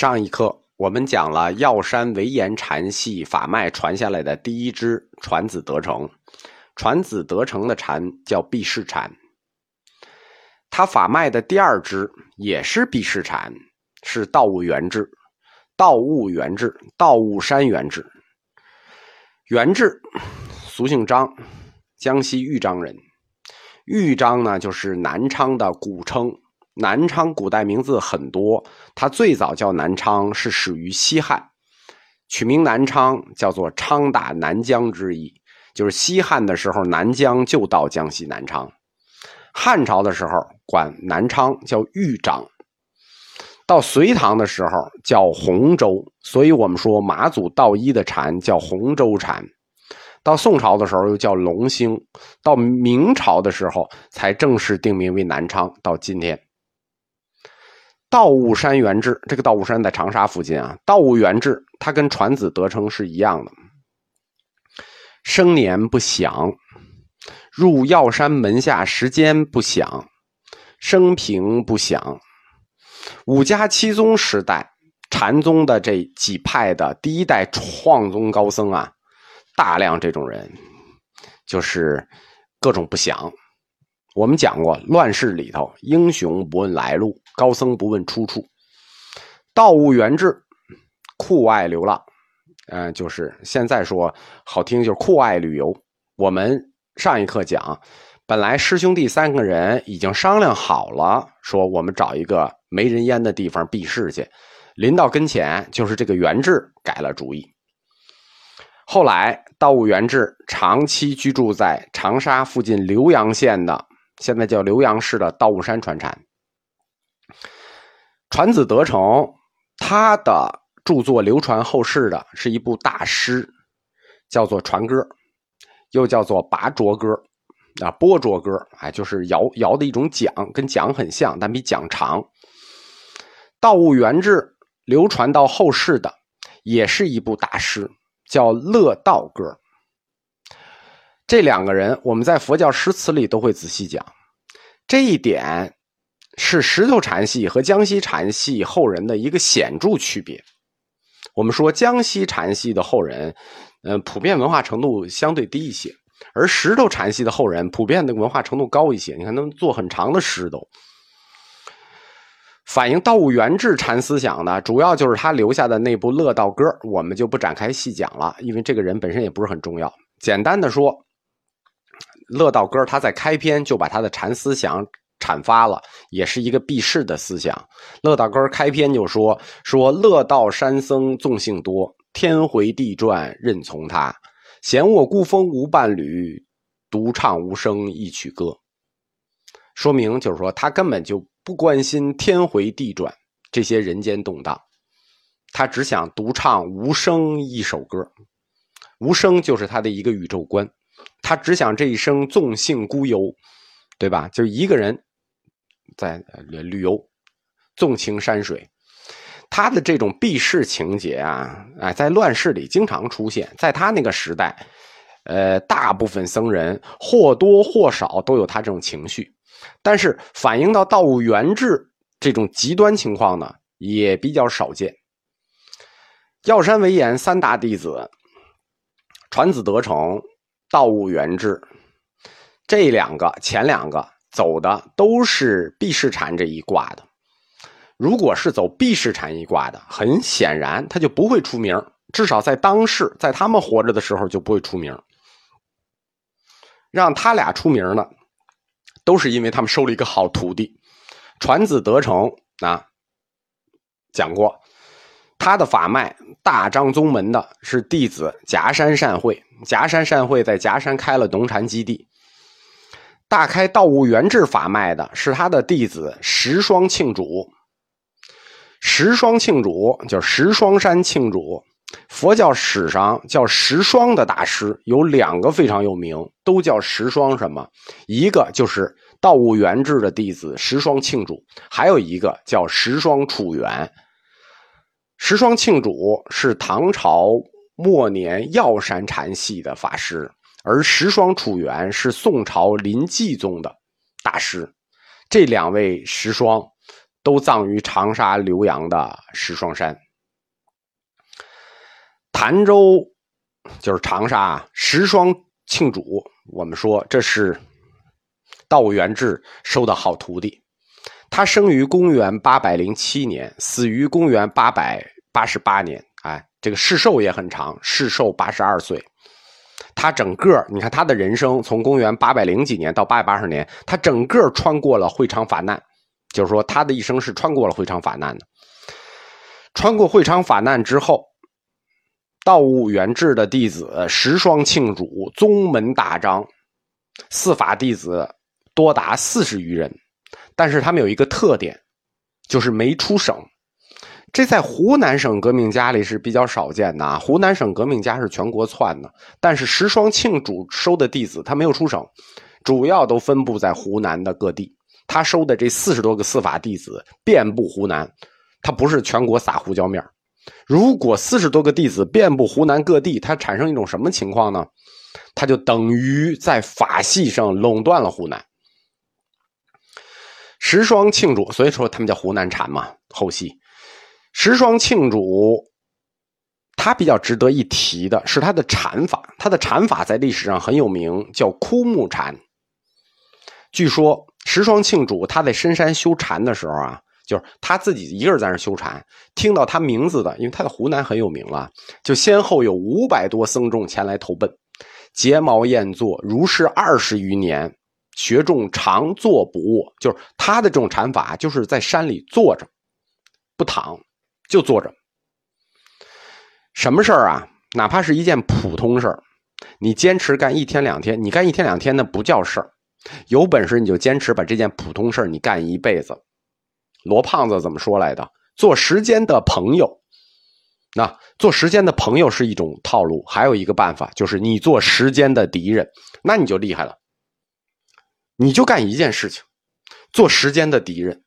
上一课我们讲了药山惟严禅系法脉传下来的第一支传子得成，传子得成的禅叫毕氏禅。他法脉的第二支也是毕氏禅，是道悟元智，道悟元智，道悟山元智。元智，俗姓张，江西豫章人。豫章呢，就是南昌的古称。南昌古代名字很多，它最早叫南昌是始于西汉，取名南昌叫做昌打南疆之意，就是西汉的时候南疆就到江西南昌，汉朝的时候管南昌叫豫章，到隋唐的时候叫洪州，所以我们说马祖道一的禅叫洪州禅。到宋朝的时候又叫龙兴，到明朝的时候才正式定名为南昌，到今天。道悟山元智，这个道悟山在长沙附近啊。道悟元智，他跟传子得称是一样的。生年不详，入药山门下时间不详，生平不详。五家七宗时代，禅宗的这几派的第一代创宗高僧啊，大量这种人，就是各种不详。我们讲过，乱世里头，英雄不问来路，高僧不问出处。道悟元智，酷爱流浪，嗯，就是现在说好听，就是酷爱旅游。我们上一课讲，本来师兄弟三个人已经商量好了，说我们找一个没人烟的地方避世去。临到跟前，就是这个元智改了主意。后来，道悟元智长期居住在长沙附近浏阳县的。现在叫浏阳市的道悟山传禅，传子得成，他的著作流传后世的是一部大诗，叫做《传歌》，又叫做《拔卓歌》，啊，波卓歌，哎，就是摇摇的一种桨，跟桨很像，但比桨长。道悟元志流传到后世的，也是一部大诗，叫《乐道歌》。这两个人，我们在佛教诗词里都会仔细讲。这一点是石头禅系和江西禅系后人的一个显著区别。我们说江西禅系的后人，嗯，普遍文化程度相对低一些，而石头禅系的后人普遍的文化程度高一些。你看，他们做很长的诗都反映道悟元智禅思想呢，主要就是他留下的那部《乐道歌》，我们就不展开细讲了，因为这个人本身也不是很重要。简单的说。乐道歌，他在开篇就把他的禅思想阐发了，也是一个避世的思想。乐道歌开篇就说：“说乐道山僧纵性多，天回地转任从他。闲卧孤峰无伴侣，独唱无声一曲歌。”说明就是说，他根本就不关心天回地转这些人间动荡，他只想独唱无声一首歌。无声就是他的一个宇宙观。他只想这一生纵性孤游，对吧？就一个人在旅游，纵情山水。他的这种避世情节啊，哎，在乱世里经常出现。在他那个时代，呃，大部分僧人或多或少都有他这种情绪，但是反映到道悟元智这种极端情况呢，也比较少见。药山惟严三大弟子，传子得成。道悟元智，这两个前两个走的都是避世禅这一卦的。如果是走避世禅一卦的，很显然他就不会出名，至少在当世，在他们活着的时候就不会出名。让他俩出名呢，都是因为他们收了一个好徒弟，传子得成啊。讲过。他的法脉大张宗门的是弟子夹山善会，夹山善会在夹山开了农禅基地。大开道悟元智法脉的是他的弟子十双庆主，十双庆主叫十双山庆主。佛教史上叫十双的大师有两个非常有名，都叫十双什么？一个就是道悟元智的弟子十双庆主，还有一个叫十双楚元。十双庆主是唐朝末年药山禅系的法师，而十双楚元是宋朝临济宗的大师。这两位十双都葬于长沙浏阳的石双山。潭州就是长沙石双庆主，我们说这是道元志收的好徒弟。他生于公元八百零七年，死于公元八百八十八年。哎，这个世寿也很长，世寿八十二岁。他整个，你看他的人生从公元八百零几年到八百八十年，他整个穿过了会昌法难，就是说他的一生是穿过了会昌法难的。穿过会昌法难之后，道务元志的弟子十双庆主宗门大张，四法弟子多达四十余人，但是他们有一个特点，就是没出省。这在湖南省革命家里是比较少见的啊。湖南省革命家是全国窜的，但是石双庆主收的弟子他没有出省，主要都分布在湖南的各地。他收的这四十多个司法弟子遍布湖南，他不是全国撒胡椒面如果四十多个弟子遍布湖南各地，它产生一种什么情况呢？他就等于在法系上垄断了湖南。石双庆主，所以说他们叫湖南禅嘛，后系。石双庆主，他比较值得一提的是他的禅法。他的禅法在历史上很有名，叫枯木禅。据说石双庆主他在深山修禅的时候啊，就是他自己一个人在那修禅，听到他名字的，因为他在湖南很有名了，就先后有五百多僧众前来投奔，结毛宴坐，如是二十余年，学众常坐不卧。就是他的这种禅法，就是在山里坐着，不躺。就坐着，什么事儿啊？哪怕是一件普通事儿，你坚持干一天两天，你干一天两天那不叫事儿。有本事你就坚持把这件普通事儿你干一辈子。罗胖子怎么说来的？做时间的朋友，那做时间的朋友是一种套路，还有一个办法就是你做时间的敌人，那你就厉害了。你就干一件事情，做时间的敌人。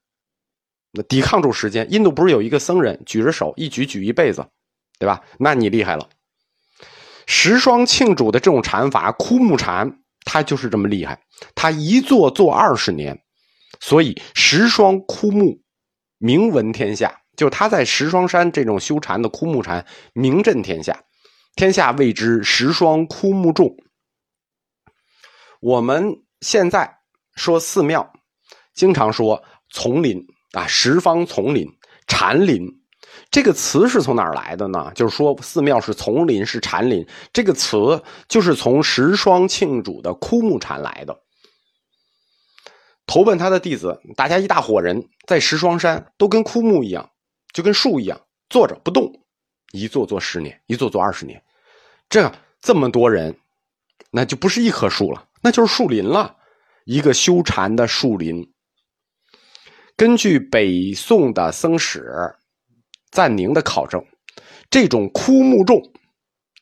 那抵抗住时间，印度不是有一个僧人举着手一举举一辈子，对吧？那你厉害了。十双庆主的这种禅法，枯木禅，他就是这么厉害。他一坐坐二十年，所以十双枯木名闻天下。就他在十双山这种修禅的枯木禅名震天下，天下谓之十双枯木众。我们现在说寺庙，经常说丛林。啊，十方丛林、禅林，这个词是从哪儿来的呢？就是说寺庙是丛林，是禅林。这个词就是从十双庆主的枯木禅来的。投奔他的弟子，大家一大伙人在石双山，都跟枯木一样，就跟树一样，坐着不动，一坐坐十年，一坐坐二十年。这这么多人，那就不是一棵树了，那就是树林了，一个修禅的树林。根据北宋的僧史赞宁的考证，这种枯木众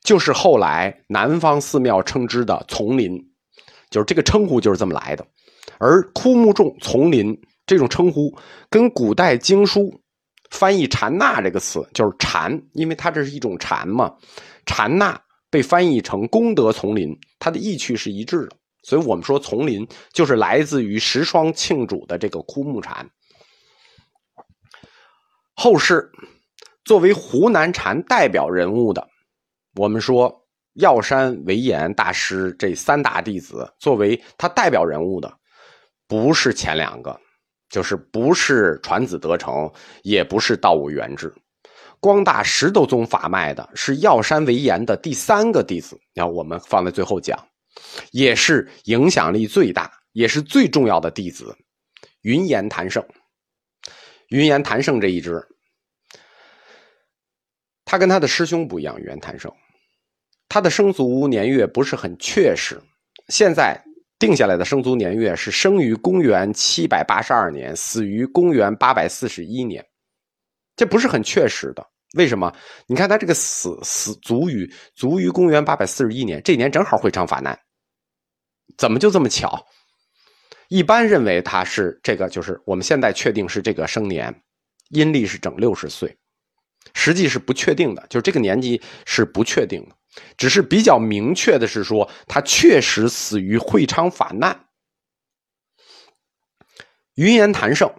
就是后来南方寺庙称之的丛林，就是这个称呼就是这么来的。而枯木众、丛林这种称呼，跟古代经书翻译“禅那”这个词，就是禅，因为它这是一种禅嘛。禅那被翻译成功德丛林，它的意趣是一致的。所以我们说丛林就是来自于十双庆主的这个枯木禅。后世作为湖南禅代表人物的，我们说药山惟严大师这三大弟子，作为他代表人物的，不是前两个，就是不是传子德成，也不是道悟元志，光大石头宗法脉的是药山惟严的第三个弟子，然后我们放在最后讲，也是影响力最大，也是最重要的弟子，云岩谭胜。云岩谭胜这一支。他跟他的师兄不一样，袁谭胜，他的生卒年月不是很确实。现在定下来的生卒年月是生于公元七百八十二年，死于公元八百四十一年，这不是很确实的。为什么？你看他这个死死卒于卒于公元八百四十一年，这年正好会昌法难，怎么就这么巧？一般认为他是这个，就是我们现在确定是这个生年，阴历是整六十岁。实际是不确定的，就这个年纪是不确定的，只是比较明确的是说，他确实死于会昌法难。云岩谭胜，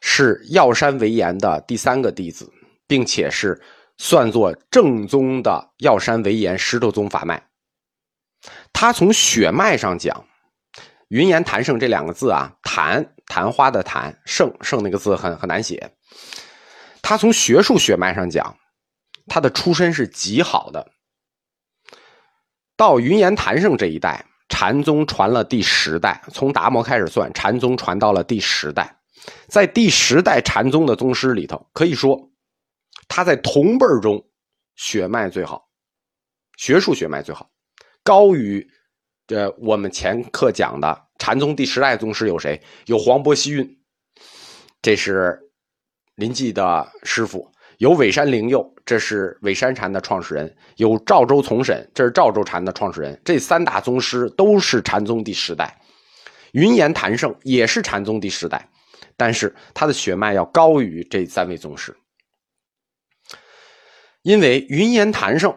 是药山为岩的第三个弟子，并且是算作正宗的药山为岩石头宗法脉。他从血脉上讲，云岩谭胜这两个字啊，谭昙花的谭，胜胜那个字很很难写。他从学术血脉上讲，他的出身是极好的。到云岩谭胜这一代，禅宗传了第十代，从达摩开始算，禅宗传到了第十代。在第十代禅宗的宗师里头，可以说他在同辈中血脉最好，学术血脉最好，高于这我们前课讲的禅宗第十代宗师有谁？有黄伯希运，这是临济的师傅。有尾山灵佑，这是尾山禅的创始人；有赵州从审，这是赵州禅的创始人。这三大宗师都是禅宗第十代。云岩谭胜也是禅宗第十代，但是他的血脉要高于这三位宗师，因为云岩谭胜，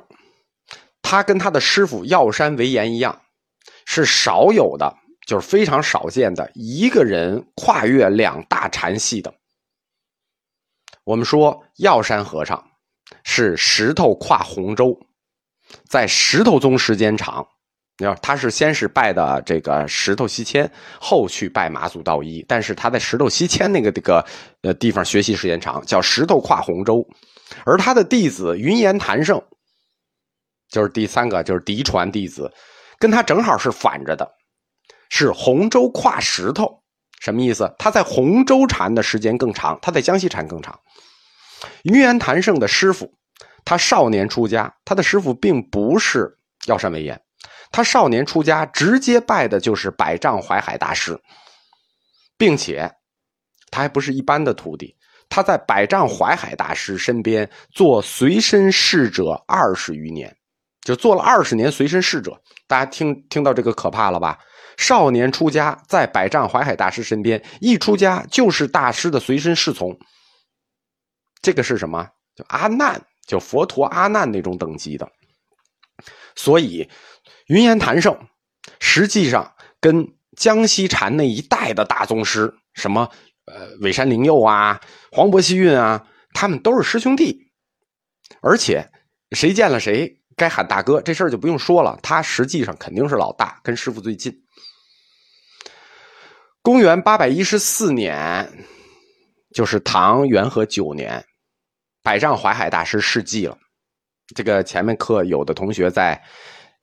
他跟他的师傅药山为岩一样，是少有的，就是非常少见的一个人跨越两大禅系的。我们说药山和尚是石头跨洪州，在石头宗时间长，你道他是先是拜的这个石头西迁，后去拜马祖道一，但是他在石头西迁那个这个呃地方学习时间长，叫石头跨洪州，而他的弟子云岩谭胜，就是第三个就是嫡传弟子，跟他正好是反着的，是洪州跨石头。什么意思？他在洪州禅的时间更长，他在江西禅更长。云岩谭胜的师傅，他少年出家，他的师傅并不是药山为岩，他少年出家直接拜的就是百丈怀海大师，并且他还不是一般的徒弟，他在百丈怀海大师身边做随身侍者二十余年，就做了二十年随身侍者。大家听听到这个可怕了吧？少年出家，在百丈怀海大师身边，一出家就是大师的随身侍从。这个是什么？就阿难，就佛陀阿难那种等级的。所以，云岩谭胜实际上跟江西禅那一代的大宗师，什么呃尾山灵佑啊、黄伯希运啊，他们都是师兄弟。而且，谁见了谁该喊大哥，这事儿就不用说了。他实际上肯定是老大，跟师傅最近。公元八百一十四年，就是唐元和九年，百丈怀海大师逝迹了。这个前面课有的同学在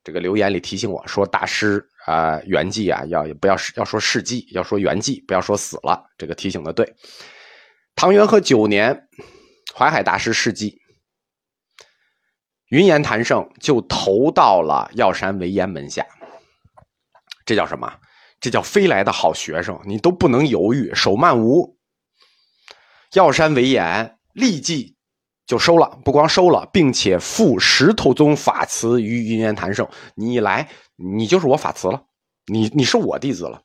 这个留言里提醒我说，大师啊圆寂啊要不要要说事迹，要说圆寂，不要说死了。这个提醒的对。唐元和九年，怀海大师逝迹，云岩谭胜就投到了药山为岩门下。这叫什么？这叫飞来的好学生，你都不能犹豫，手慢无。药山为岩立即就收了，不光收了，并且附石头宗法慈于云岩谭胜。你一来，你就是我法慈了，你你是我弟子了。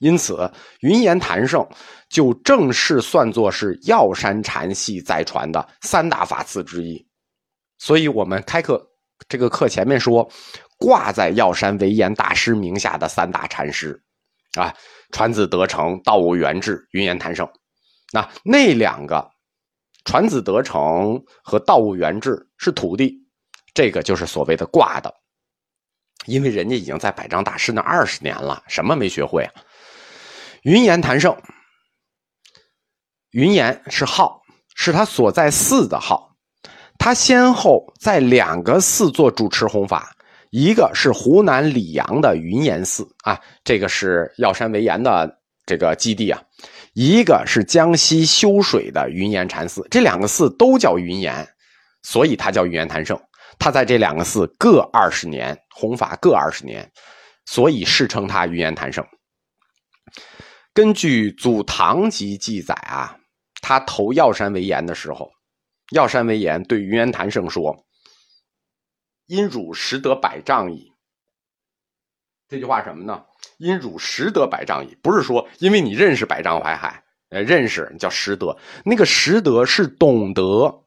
因此，云岩谭胜就正式算作是药山禅系再传的三大法慈之一。所以我们开课这个课前面说，挂在药山为岩大师名下的三大禅师。啊，传子德成、道悟元智、云岩谭胜，那那两个传子得成和道悟元智是徒弟，这个就是所谓的挂的，因为人家已经在百丈大师那二十年了，什么没学会啊？云岩谭胜，云岩是号，是他所在寺的号，他先后在两个寺做主持弘法。一个是湖南澧阳的云岩寺啊，这个是药山为岩的这个基地啊；一个是江西修水的云岩禅寺，这两个寺都叫云岩，所以他叫云岩谭胜。他在这两个寺各二十年弘法，各二十年，所以世称他云岩谭胜。根据《祖堂集》记载啊，他投药山为岩的时候，药山为岩对云岩谭胜说。因汝识得百丈矣。这句话什么呢？因汝识得百丈矣，不是说因为你认识百丈怀海，呃，认识叫识得。那个识得是懂得，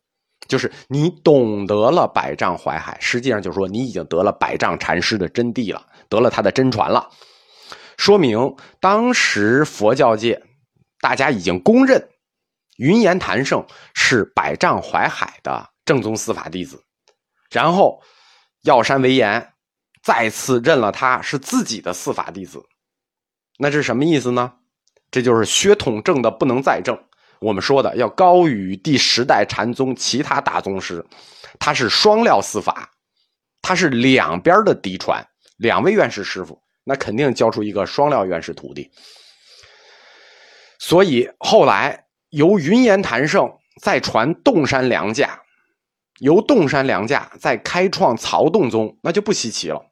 就是你懂得了百丈怀海，实际上就是说你已经得了百丈禅师的真谛了，得了他的真传了。说明当时佛教界大家已经公认云岩谭胜是百丈怀海的正宗司法弟子，然后药山为岩再次认了他是自己的四法弟子，那是什么意思呢？这就是血统正的不能再正。我们说的要高于第十代禅宗其他大宗师，他是双料司法，他是两边的嫡传，两位院士师傅，那肯定教出一个双料院士徒弟。所以后来由云岩谭胜再传洞山良价，由洞山良价再开创曹洞宗，那就不稀奇了。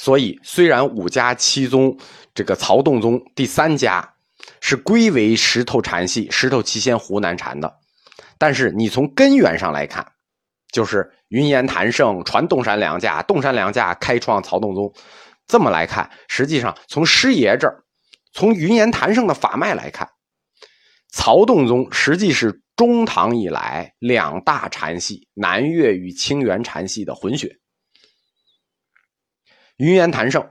所以虽然五家七宗，这个曹洞宗第三家。是归为石头禅系，石头七仙湖南禅的，但是你从根源上来看，就是云岩谭胜传洞山良价，洞山良价开创曹洞宗，这么来看，实际上从师爷这儿，从云岩谭胜的法脉来看，曹洞宗实际是中唐以来两大禅系南岳与清源禅系的混血。云岩谭胜，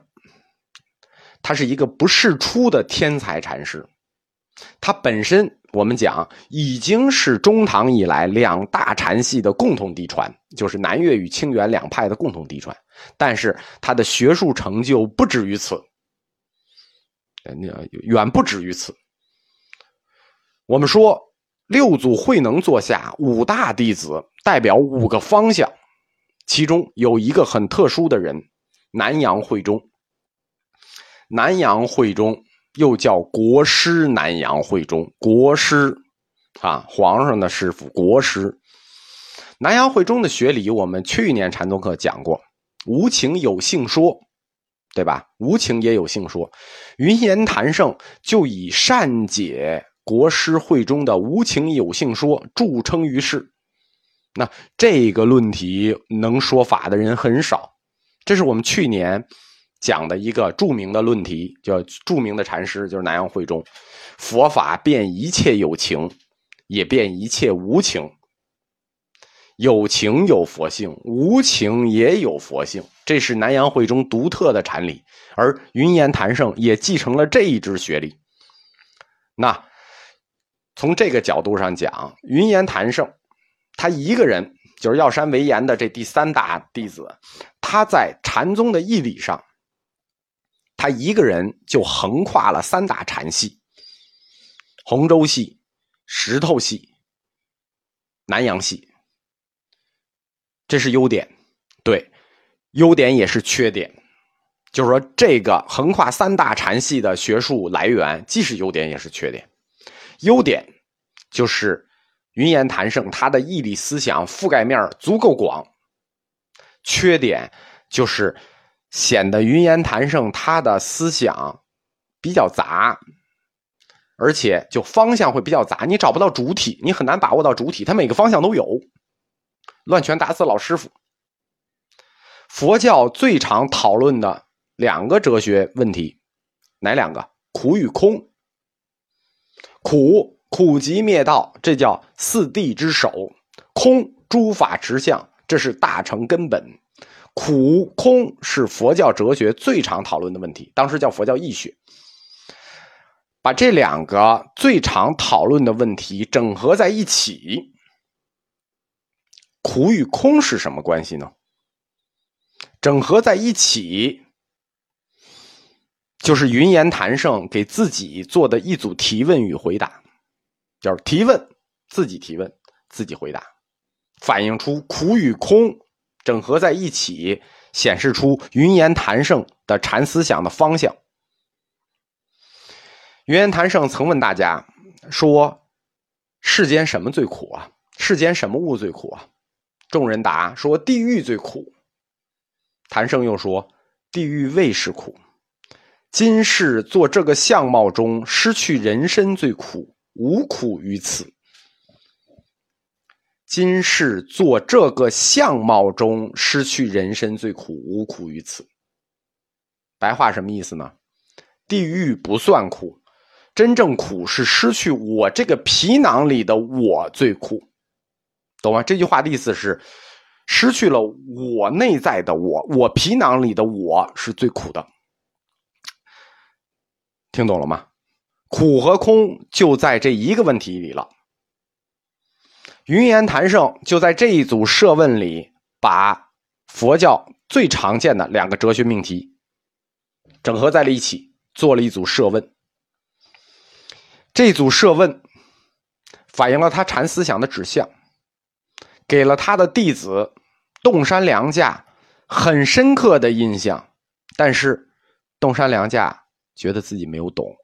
他是一个不世出的天才禅师。他本身，我们讲已经是中唐以来两大禅系的共同嫡传，就是南岳与清源两派的共同嫡传。但是他的学术成就不止于此，远不止于此。我们说六祖慧能座下五大弟子代表五个方向，其中有一个很特殊的人——南阳会中。南阳会中。又叫国师南阳会中，国师啊，皇上的师傅，国师南阳会中的学理，我们去年禅宗课讲过，无情有性说，对吧？无情也有性说，云岩谭胜就以善解国师会中的无情有性说著称于世。那这个论题能说法的人很少，这是我们去年。讲的一个著名的论题，叫著名的禅师就是南阳慧忠，佛法变一切有情，也变一切无情。有情有佛性，无情也有佛性，这是南阳慧忠独特的禅理。而云岩谭胜也继承了这一支学理。那从这个角度上讲，云岩谭胜他一个人就是药山为岩的这第三大弟子，他在禅宗的义理上。他一个人就横跨了三大禅系：洪州系、石头系、南阳系。这是优点，对，优点也是缺点。就是说，这个横跨三大禅系的学术来源，既是优点也是缺点。优点就是云岩谭胜他的义理思想覆盖面足够广，缺点就是。显得云岩谭胜他的思想比较杂，而且就方向会比较杂，你找不到主体，你很难把握到主体。他每个方向都有，乱拳打死老师傅。佛教最常讨论的两个哲学问题，哪两个？苦与空。苦，苦集灭道，这叫四谛之首；空，诸法实相，这是大乘根本。苦空是佛教哲学最常讨论的问题，当时叫佛教义学。把这两个最常讨论的问题整合在一起，苦与空是什么关系呢？整合在一起，就是云岩谭胜给自己做的一组提问与回答，就是提问，自己提问，自己回答，反映出苦与空。整合在一起，显示出云岩谭胜的禅思想的方向。云岩谭胜曾问大家说：“世间什么最苦啊？世间什么物最苦啊？”众人答说：“地狱最苦。”谭胜又说：“地狱未是苦，今世做这个相貌中失去人身最苦，无苦于此。”今世做这个相貌中失去人身最苦，无苦于此。白话什么意思呢？地狱不算苦，真正苦是失去我这个皮囊里的我最苦，懂吗？这句话的意思是，失去了我内在的我，我皮囊里的我是最苦的。听懂了吗？苦和空就在这一个问题里了。云岩谭圣就在这一组设问里，把佛教最常见的两个哲学命题整合在了一起，做了一组设问。这组设问反映了他禅思想的指向，给了他的弟子洞山良价很深刻的印象。但是，洞山良价觉得自己没有懂，